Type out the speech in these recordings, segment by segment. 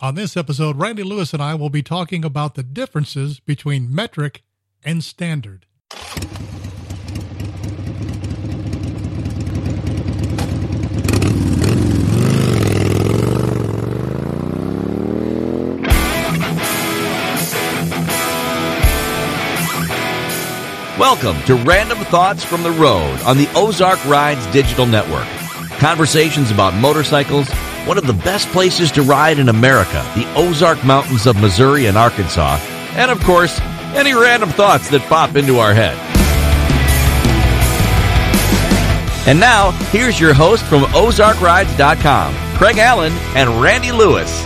On this episode, Randy Lewis and I will be talking about the differences between metric and standard. Welcome to Random Thoughts from the Road on the Ozark Rides Digital Network. Conversations about motorcycles, one of the best places to ride in America, the Ozark Mountains of Missouri and Arkansas, and of course, any random thoughts that pop into our head. And now, here's your host from OzarkRides.com, Craig Allen and Randy Lewis.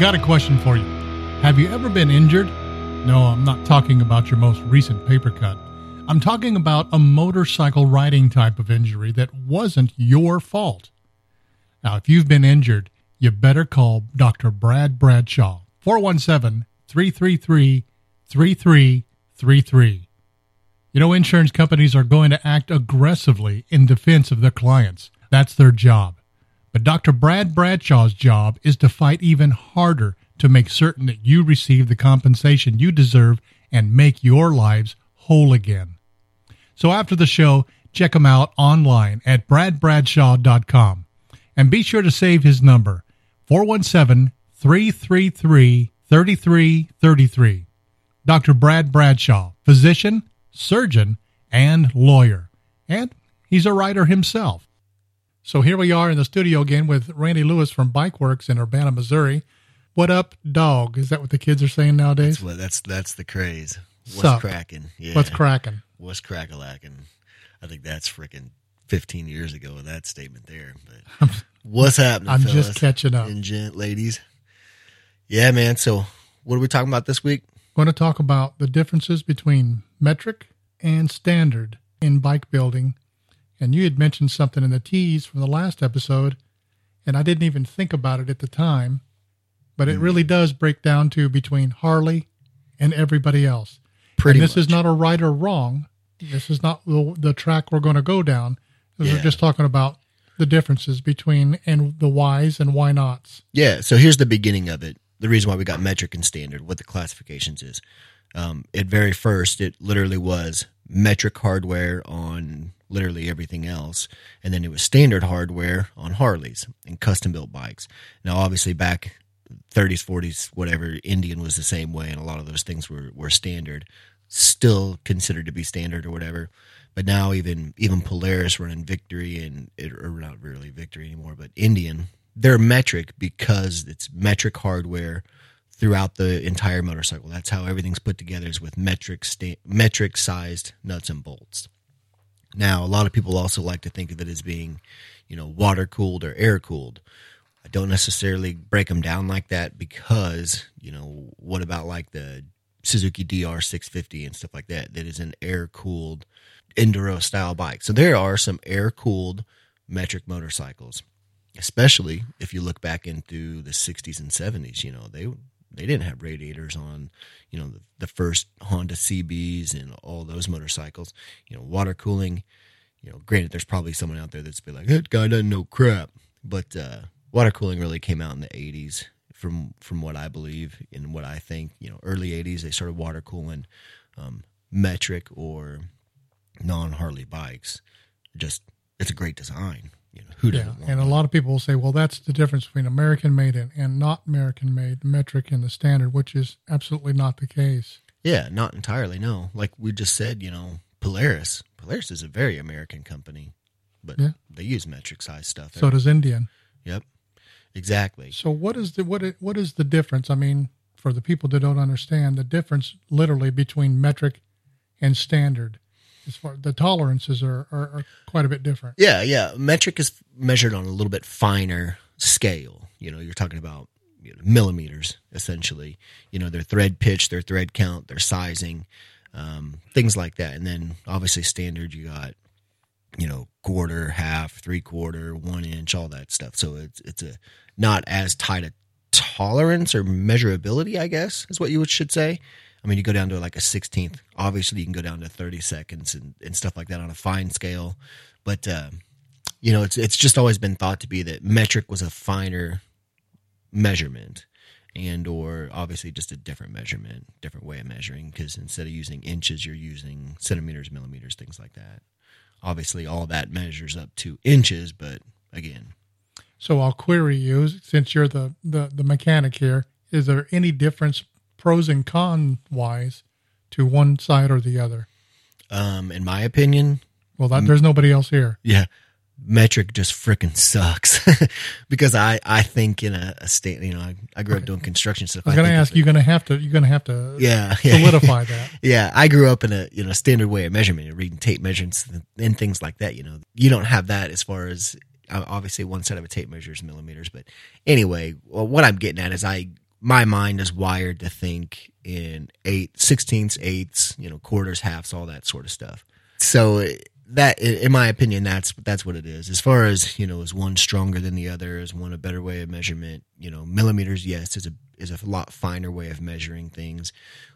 Got a question for you. Have you ever been injured? No, I'm not talking about your most recent paper cut. I'm talking about a motorcycle riding type of injury that wasn't your fault. Now, if you've been injured, you better call Dr. Brad Bradshaw, 417 333 3333. You know, insurance companies are going to act aggressively in defense of their clients. That's their job. But Dr. Brad Bradshaw's job is to fight even harder to make certain that you receive the compensation you deserve and make your lives whole again. So after the show, check him out online at bradbradshaw.com and be sure to save his number 417 333 3333. Dr. Brad Bradshaw, physician, surgeon, and lawyer. And he's a writer himself. So here we are in the studio again with Randy Lewis from Bike Works in Urbana, Missouri. What up, dog? Is that what the kids are saying nowadays? That's what that's that's the craze. What's cracking? Yeah. What's cracking? What's crackalacking? I think that's freaking fifteen years ago with that statement there. But what's happening? I'm just catching up. And gent ladies. Yeah, man. So what are we talking about this week? going to talk about the differences between metric and standard in bike building. And you had mentioned something in the tease from the last episode, and I didn't even think about it at the time, but it mm. really does break down to between Harley and everybody else. Pretty and this is not a right or wrong. This is not the, the track we're going to go down. We're Yeah. just talking about the differences between and the whys and why nots. Yeah. So here's the beginning of it. The reason why we got metric and standard, what the classifications is. Um, at very first, it literally was metric hardware on literally everything else, and then it was standard hardware on Harleys and custom built bikes. Now, obviously, back 30s, 40s, whatever, Indian was the same way, and a lot of those things were were standard, still considered to be standard or whatever. But now even even Polaris running Victory and or not really Victory anymore, but Indian, they're metric because it's metric hardware throughout the entire motorcycle. That's how everything's put together is with metric sta- metric sized nuts and bolts. Now, a lot of people also like to think of it as being, you know, water cooled or air cooled. I don't necessarily break them down like that because, you know, what about like the Suzuki DR 650 and stuff like that? That is an air cooled enduro style bike. So there are some air cooled metric motorcycles, especially if you look back into the 60s and 70s. You know, they they didn't have radiators on, you know, the, the first Honda CBs and all those motorcycles. You know, water cooling. You know, granted, there's probably someone out there that's be like, that guy doesn't know crap. But uh, water cooling really came out in the 80s, from from what I believe and what I think. You know, early 80s they started water cooling um, metric or non Harley bikes. Just it's a great design. You know, who Yeah, doesn't want and a one? lot of people will say, well, that's the difference between American made and, and not American made, metric and the standard, which is absolutely not the case. Yeah, not entirely. No, like we just said, you know, Polaris. Polaris is a very American company, but Yeah. they use metric size stuff. So does Indian. Yep, exactly. So what is the what what is the difference? I mean, for the people that don't understand, the difference literally between metric and standard, as far the tolerances are, are, are quite a bit different. Yeah, yeah. Metric is measured on a little bit finer scale. You know, you're talking about you know, millimeters essentially. You know, their thread pitch, their thread count, their sizing, um, things like that. And then obviously standard, you got you know quarter, half, three quarter, one inch, all that stuff. So it's it's a not as tight a tolerance or measurability, I guess, is what you should say. I mean, you go down to like a sixteenth. Obviously, you can go down to thirty seconds and, and stuff like that on a fine scale. But uh, you know, it's it's just always been thought to be that metric was a finer measurement and or obviously just a different measurement, different way of measuring because instead of using inches, you're using centimeters, millimeters, things like that. Obviously, all that measures up to inches, but again, So I'll query you since you're the, the, the mechanic here. Is there any difference, pros and con wise, to one side or the other? um, in my opinion, Well, that, there's nobody else here. yeah, metric just freaking sucks because I I think in a, a state, you know, I, I grew up doing construction stuff. I was going to ask you're Going to have to. You're going to have to Yeah, yeah. solidify that. Yeah, I grew up in a you know standard way of measurement, reading tape measurements and- things like that. You know, you don't have that as far as uh, obviously one side of a tape measure is millimeters, but anyway, well, what I'm getting at is I my mind is wired to think in eight, sixteenths, eighths, you know, quarters, halves, all that sort of stuff. So that, in my opinion, that's that's what it is. As far as you know, is one stronger than the other? Is one a better way of measurement? You know, millimeters, yes, is a is a lot finer way of measuring things.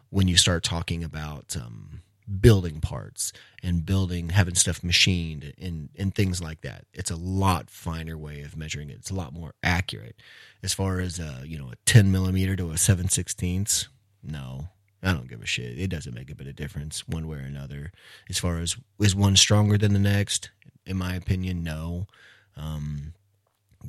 When you start talking about um, building parts and building having stuff machined and and things like that, it's a lot finer way of measuring it. It's a lot more accurate. As far as uh, you know, a ten millimeter to a seven sixteenths, no, I don't give a shit. It doesn't make a bit of difference one way or another. As far as is one stronger than the next, in my opinion, no. Um,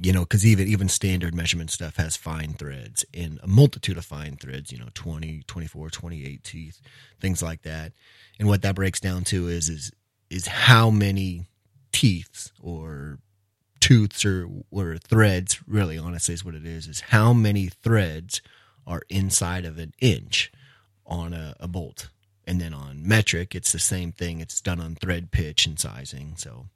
you know, because even even standard measurement stuff has fine threads and a multitude of fine threads. You know, 20, 24, 28 teeth, things like that. And what that breaks down to is is is how many teeth or tooths or or threads really honestly is what it is is how many threads are inside of an inch on a, a bolt. And then on metric it's the same thing. It's done on thread pitch and sizing. So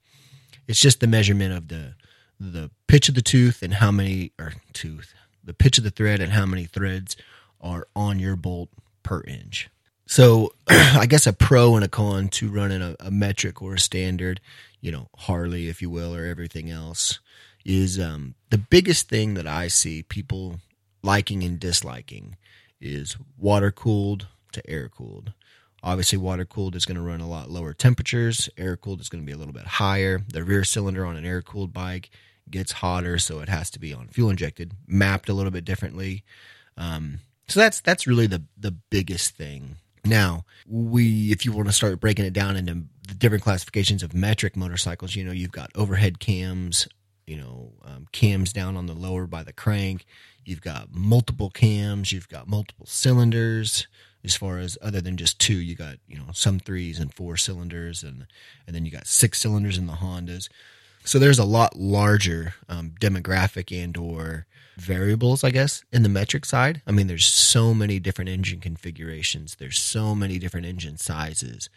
it's just the measurement of the the pitch of the tooth and how many or tooth the pitch of the thread and how many threads are on your bolt per inch. So i guess a pro and a con to running a, a metric or a standard you know harley if you will or everything else is um, the biggest thing that i see people liking and disliking is water cooled to air cooled Obviously, water cooled is going to run a lot lower temperatures. Air cooled is going to be a little bit higher. The rear cylinder on an air cooled bike gets hotter, so it has to be on fuel injected, mapped a little bit differently. Um, so that's that's really the the biggest thing. Now, we if you want to start breaking it down into the different classifications of metric motorcycles, you know, you've got overhead cams, you know, um, cams down on the lower by the crank. You've got multiple cams. You've got multiple cylinders as far as other than just two you got you know some threes and four cylinders and and then you got six cylinders in the hondas. So there's a lot larger um, demographic and or variables i guess in the metric side. I mean there's so many different engine configurations. There's so many different engine sizes.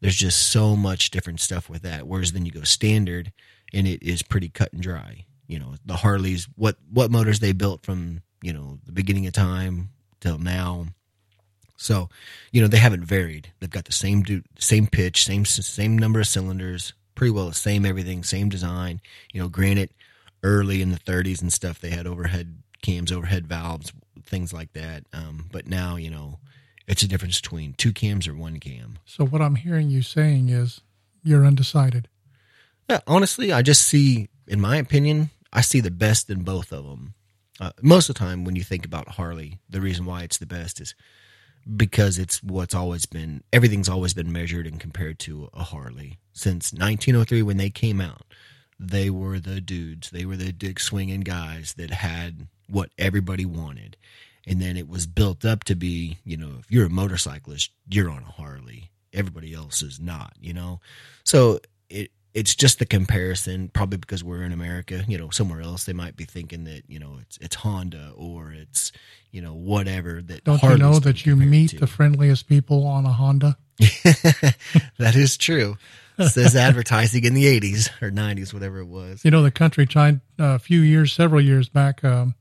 There's just so much different stuff with that. Whereas then you go standard and it is pretty cut and dry you know the harleys what what motors they built from you know the beginning of time till now so, you know, they haven't varied. They've got the same do, same pitch, same same number of cylinders, pretty well the same everything, same design. You know, granted, early in the 30s and stuff, they had overhead cams, overhead valves, things like that. Um, but now, you know, it's a difference between two cams or one cam. So what I'm hearing you saying is you're undecided. Yeah, honestly, I just see, in my opinion, I see the best in both of them. Uh, most of the time, when you think about Harley, the reason why it's the best is because it's what's always been everything's always been measured and compared to a Harley since 1903 when they came out. They were the dudes. They were the dick swinging guys that had what everybody wanted, and then it was built up to be, you know, if you're a motorcyclist, you're on a Harley. Everybody else is not, you know. So it it's just the comparison. Probably because we're in America, you know, somewhere else they might be thinking that you know it's it's Honda or it's you know whatever that. Don't you know that you meet to. the friendliest people on a Honda? that is true. Says advertising in the 80s or 90s, whatever it was. You know, the country tried uh, a few years, several years back, um,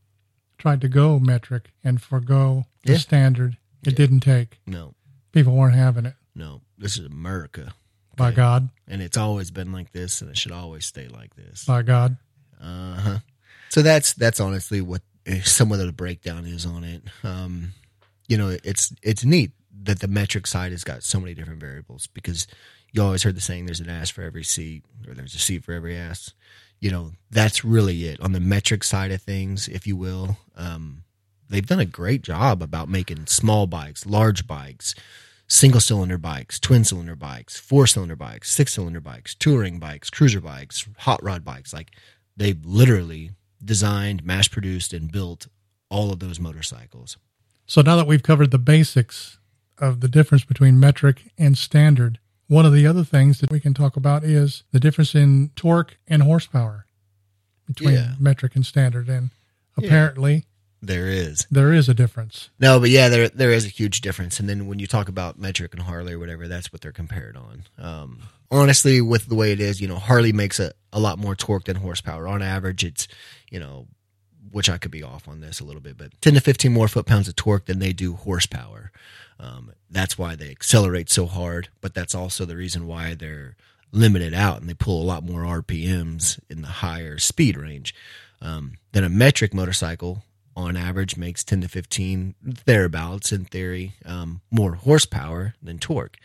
tried to go metric and forego the Yeah. standard. It didn't take. No, People weren't having it. no, this is America. By God, And it's always been like this, and it should always stay like this. by God. Uh huh. So that's that's honestly what some of the breakdown is on it. Um, you know, it's it's neat that the metric side has got so many different variables because you always heard the saying, "There's an ass for every seat," or "There's a seat for every ass." you know, that's really it on the metric side of things, if you will. Um, they've done a great job about making small bikes, large bikes, single cylinder bikes, twin cylinder bikes, four cylinder bikes, six cylinder bikes, touring bikes, cruiser bikes, hot rod bikes. Like they've literally designed, mass produced, and built all of those motorcycles. So now that we've covered the basics of the difference between metric and standard, one of the other things that we can talk about is the difference in torque and horsepower between Yeah. metric and standard. And apparently There is. there is a difference. No, but yeah, there there is a huge difference. And then when you talk about metric and Harley or whatever, that's what they're compared on. Um, honestly, with the way it is, you know, Harley makes a, a lot more torque than horsepower. On average, it's you know, which I could be off on this a little bit, but ten to fifteen more foot pounds of torque than they do horsepower. Um, that's why they accelerate so hard, but that's also the reason why they're limited out and they pull a lot more RPMs in the higher speed range um, than a metric motorcycle on average makes 10 to 15 thereabouts in theory um, more horsepower than torque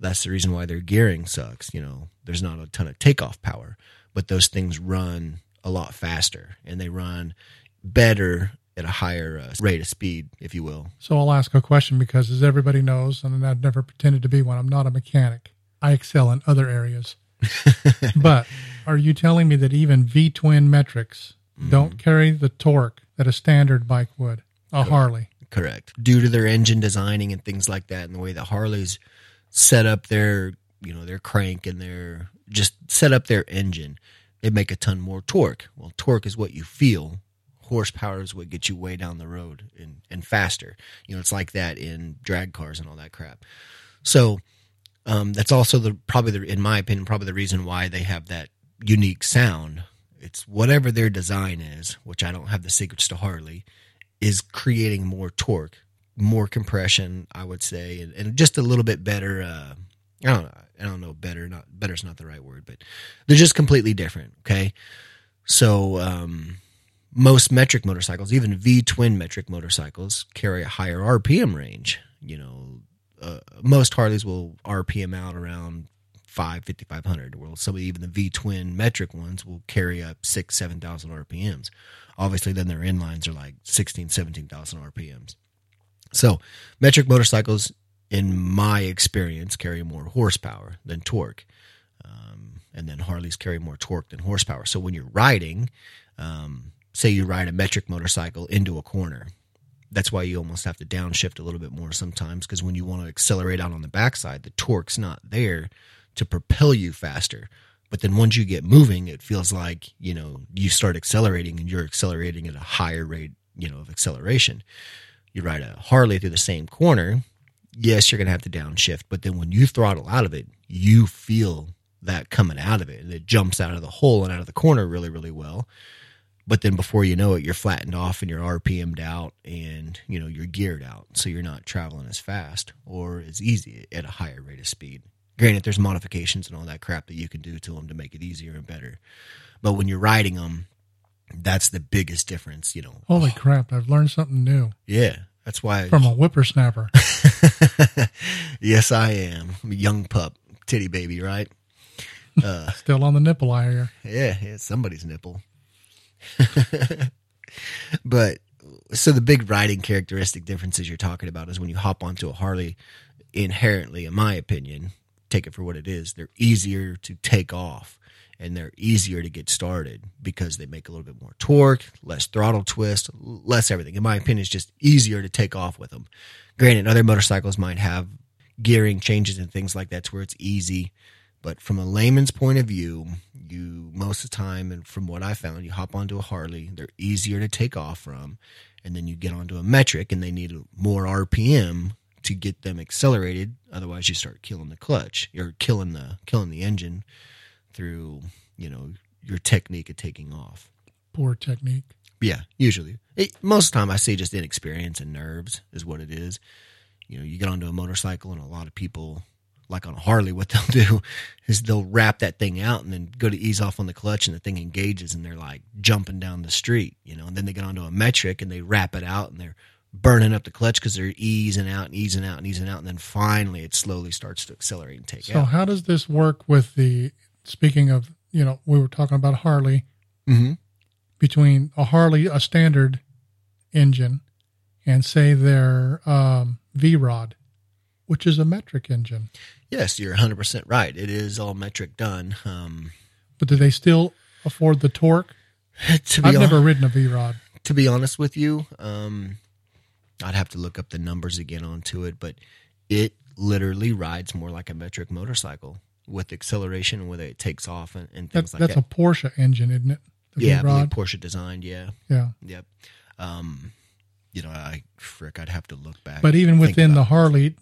that's the reason why their gearing sucks you know there's not a ton of takeoff power but those things run a lot faster and they run better at a higher uh, rate of speed if you will So I'll ask a question because, as everybody knows, and I've never pretended to be one, I'm not a mechanic. I excel in other areas. but are you telling me that even V twin metrics don't carry the torque that a standard bike would? A Harley. Correct. Due to their engine designing and things like that, and the way that Harley's set up their, you know, their crank and their just set up their engine, they make a ton more torque. Well, torque is what you feel. Horsepower is what gets you way down the road and, and faster. You know, it's like that in drag cars and all that crap. So um, that's also the probably the, in my opinion, probably the reason why they have that unique sound. It's whatever their design is, which I don't have the secrets to Harley is creating more torque, more compression, I would say, and, and just a little bit better. Uh, I don't know. I don't know. Better, not better is not the right word, but they're just completely different. Okay, so um, most metric motorcycles, even V twin metric motorcycles, carry a higher RPM range. You know, uh, most Harleys will RPM out around five fifty five hundred. Well, some of even the V twin metric ones will carry up six seven thousand RPMs. Obviously, then their inlines are like 16, 17,000 RPMs. So, metric motorcycles, in my experience, carry more horsepower than torque. Um, and then Harleys carry more torque than horsepower. So, when you're riding, um, say you ride a metric motorcycle into a corner, that's why you almost have to downshift a little bit more sometimes because when you want to accelerate out on the backside, the torque's not there to propel you faster. But then once you get moving, it feels like, you know, you start accelerating and you're accelerating at a higher rate, you know, of acceleration. You ride a Harley through the same corner, yes, you're going to have to downshift. But then when you throttle out of it, you feel that coming out of it and it jumps out of the hole and out of the corner really, really well. But then before you know it, you're flattened off and you're RPM'd out and, you know, you're geared out. So you're not traveling as fast or as easy at a higher rate of speed. Granted, there's modifications and all that crap that you can do to them to make it easier and better. But when you're riding them, that's the biggest difference, you know. Holy crap, I've learned something new Yeah, that's why. from a whippersnapper. yes, I am. I'm a young pup, titty baby, right? Uh, Still on the nipple I hear. yeah, yeah, somebody's nipple. but so the big riding characteristic differences you're talking about is when you hop onto a Harley, inherently, in my opinion, take it for what it is, they're easier to take off and they're easier to get started because they make a little bit more torque, less throttle twist, less everything. In my opinion, it's just easier to take off with them. Granted, other motorcycles might have gearing changes and things like that to where it's easy. But from a layman's point of view, you most of the time, and from what I found, you hop onto a Harley, they're easier to take off from, and then you get onto a metric, and they need more RPM to get them accelerated. Otherwise, you start killing the clutch. You're killing the killing the engine through you know your technique of taking off. Poor technique. Yeah, usually. It, most of the time, I say just inexperience and nerves is what it is. You know, you get onto a motorcycle, and a lot of people, like on a Harley, what they'll do is they'll wrap that thing out and then go to ease off on the clutch, and the thing engages, and they're like jumping down the street, you know. And then they get onto a metric and they wrap it out, and they're burning up the clutch because they're easing out and easing out and easing out, and then finally it slowly starts to accelerate and take So out. how does this work with the speaking of, you know, we were talking about Harley Mhm. between a Harley, a standard engine, and say their um, V Rod, which is a metric engine. Yes, you're 100% right. It is all metric done. Um, But do they still afford the torque? to be I've never ridden a V Rod. to be honest with you, um, I'd have to look up the numbers again onto it, but it literally rides more like a metric motorcycle with acceleration and whether it takes off and, and That, things like that's that. That's a Porsche engine, isn't it? The yeah, Porsche designed. Yeah, yeah. yep. Um, you know, I frick, I'd have to look back. But even within the Harley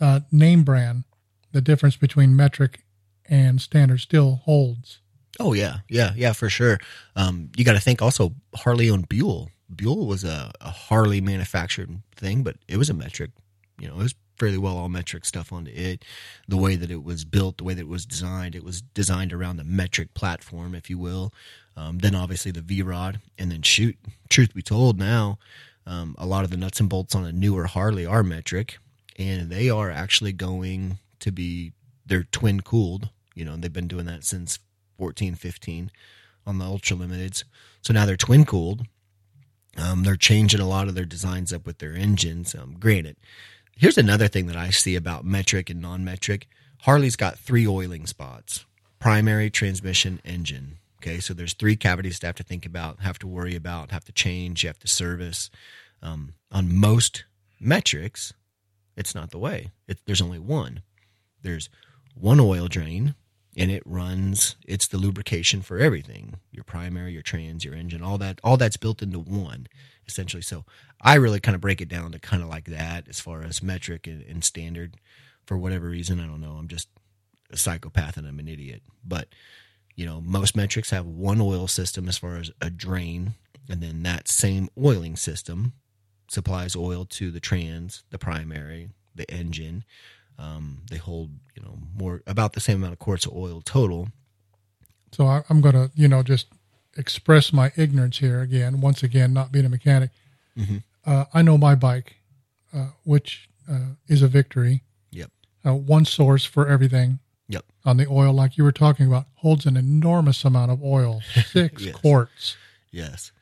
uh, name brand, the difference between metric and standard still holds. Oh yeah, yeah, yeah, for sure. Um, you got to think also Harley owned Buell. Buell was a, a Harley manufactured thing, but it was a metric. You know, it was fairly well all metric stuff onto it. The way that it was built, the way that it was designed, it was designed around the metric platform, if you will. Um, then obviously the V Rod, and then shoot. Truth be told, now um, a lot of the nuts and bolts on a newer Harley are metric, and they are actually going to be they're twin cooled. You know, they've been doing that since 14, 15 on the ultra limiteds. So now they're twin cooled. Um, they're changing a lot of their designs up with their engines. Um, granted, here's another thing that I see about metric and non metric. Harley's got three oiling spots primary, transmission, engine. Okay, so there's three cavities to have to think about, have to worry about, have to change, you have to service. Um, on most metrics, it's not the way. It, there's only one. There's one oil drain, and it runs. It's the lubrication for everything: your primary, your trans, your engine, all that. All that's built into one, essentially. So I really kind of break it down to kind of like that, as far as metric and, and standard. For whatever reason, I don't know. I'm just a psychopath and I'm an idiot. But you know, most metrics have one oil system as far as a drain, and then that same oiling system supplies oil to the trans, the primary, the engine. Um, they hold, you know, more about the same amount of quarts of oil total. So I, I'm going to, you know, just express my ignorance here again. Once again, not being a mechanic, Mhm. uh, I know my bike, uh, which uh, is a victory. Yep. Uh, one source for everything. Yep. On the oil, like you were talking about, holds an enormous amount of oil, six Yes. quarts Yes.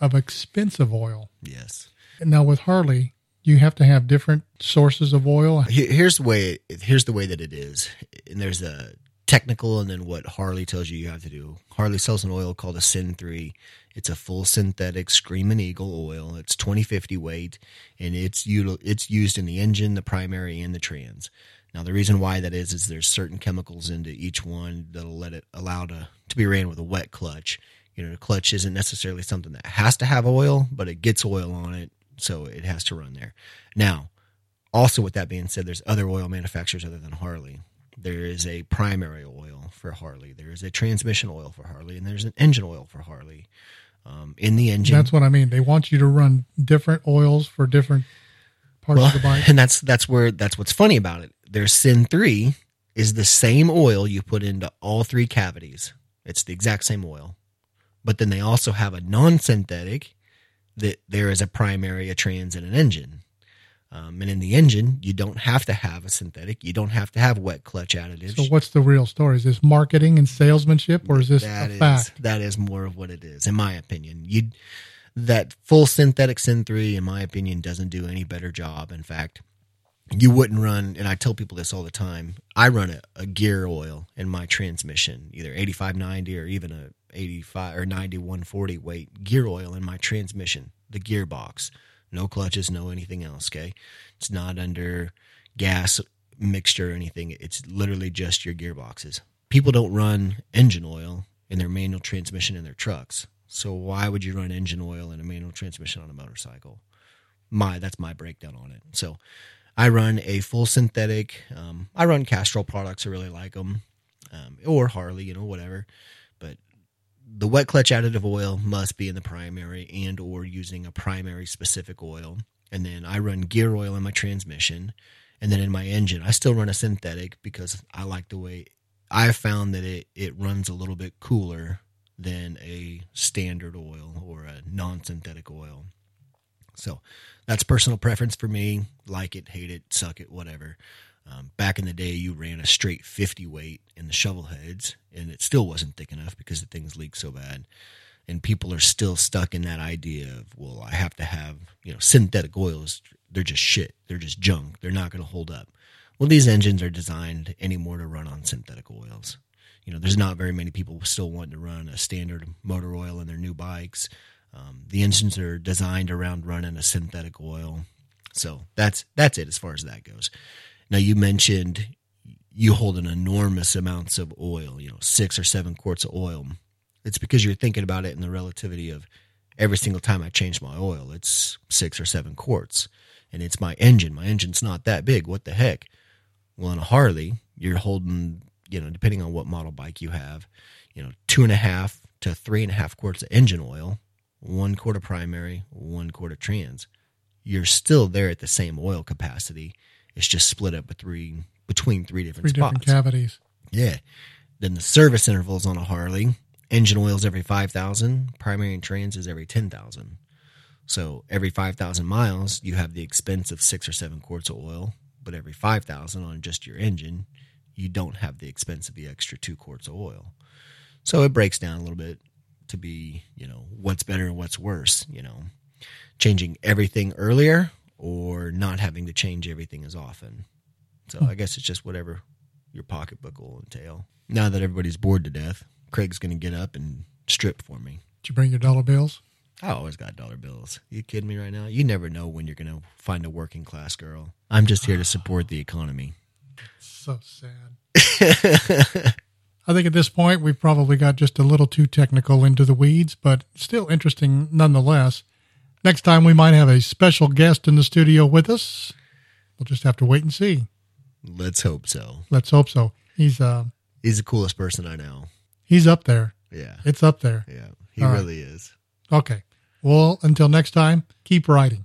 of expensive oil. Yes. And now with Harley, you have to have different sources of oil. Here's the way. Here's the way that it is. And there's a technical, and then what Harley tells you you have to do. Harley sells an oil called a Syn3. It's a full synthetic Screaming Eagle oil. It's 2050 weight, and it's util- it's used in the engine, the primary, and the trans. Now the reason why that is is there's certain chemicals into each one that'll let it allow to to be ran with a wet clutch. You know, the clutch isn't necessarily something that has to have oil, but it gets oil on it, so it has to run there. Now, also with that being said, there's other oil manufacturers other than Harley. There is a primary oil for Harley. There is a transmission oil for Harley, and there's an engine oil for Harley. Um, in the engine, That's what I mean. They want you to run different oils for different parts Well, of the bike. and that's that's where that's what's funny about it. Their Syn3 is the same oil you put into all three cavities. It's the exact same oil, but then they also have a non-synthetic that there is a primary, a trans, and an engine. Um, and in the engine, you don't have to have a synthetic. You don't have to have wet clutch additives. So what's the real story? Is this marketing and salesmanship, or is this That a is- fact? that is more of what it is, in my opinion. You that full synthetic Syn3, in my opinion, doesn't do any better job. In fact, you wouldn't run, and I tell people this all the time. I run a, a gear oil in my transmission, either eighty five ninety or even a eighty five or ninety one forty weight gear oil in my transmission, the gearbox. No clutches, no anything else. Okay, it's not under gas mixture or anything. It's literally just your gearboxes. People don't run engine oil in their manual transmission in their trucks. So why would you run engine oil in a manual transmission on a motorcycle? My that's my breakdown on it. So I run a full synthetic. Um, I run Castrol products. I really like them, um, or Harley, you know, whatever. The wet clutch additive oil must be in the primary and or using a primary specific oil. And then I run gear oil in my transmission. And then in my engine, I still run a synthetic because I like the way I found that it, it runs a little bit cooler than a standard oil or a non synthetic oil. So that's personal preference for me. Like it, hate it, suck it, whatever. Um, back in the day, you ran a straight 50 weight in the shovel heads, and it still wasn't thick enough because the things leak so bad. and people are still stuck in that idea of well i have to have you know synthetic oils. They're just shit. They're just junk. They're not going to hold up. Well these engines are designed anymore to run on synthetic oils. You know there's not very many people still wanting to run a standard motor oil in their new bikes. Um, the engines are designed around running a synthetic oil. So that's that's it as far as that goes now you mentioned you hold an enormous amounts of oil you know six or seven quarts of oil it's because you're thinking about it in the relativity of every single time I change my oil, it's six or seven quarts. And it's my engine. My engine's not that big. What the heck? Well, in a Harley, you're holding, you know, depending on what model bike you have, you know, two and a half to three and a half quarts of engine oil, one quart of primary, one quart of trans. You're still there at the same oil capacity. It's just split up between between three different Three spots. different cavities. Yeah. Then the service intervals on a Harley, engine oil's every 5,000, primary and trans is every 10,000. So every 5,000 miles, you have the expense of six or seven quarts of oil, but every 5,000 on just your engine, you don't have the expense of the extra two quarts of oil. So it breaks down a little bit to be, you know, what's better and what's worse, you know, changing everything earlier or not having to change everything as often. So I guess it's just whatever your pocketbook will entail. Now that everybody's bored to death, Craig's going to get up and strip for me. Did you bring your dollar bills? I always got dollar bills. You kidding me right now? You never know when you're going to find a working class girl. I'm just here to support the economy. So sad. I think at this point we've probably got just a little too technical into the weeds, but still interesting nonetheless. Next time we might have a special guest in the studio with us. We'll just have to wait and see. Let's hope so. Let's hope so. He's uh He's the coolest person I know. he's up there. Yeah. It's up there. Yeah. He All right. really is. Okay. Well, until next time, keep riding.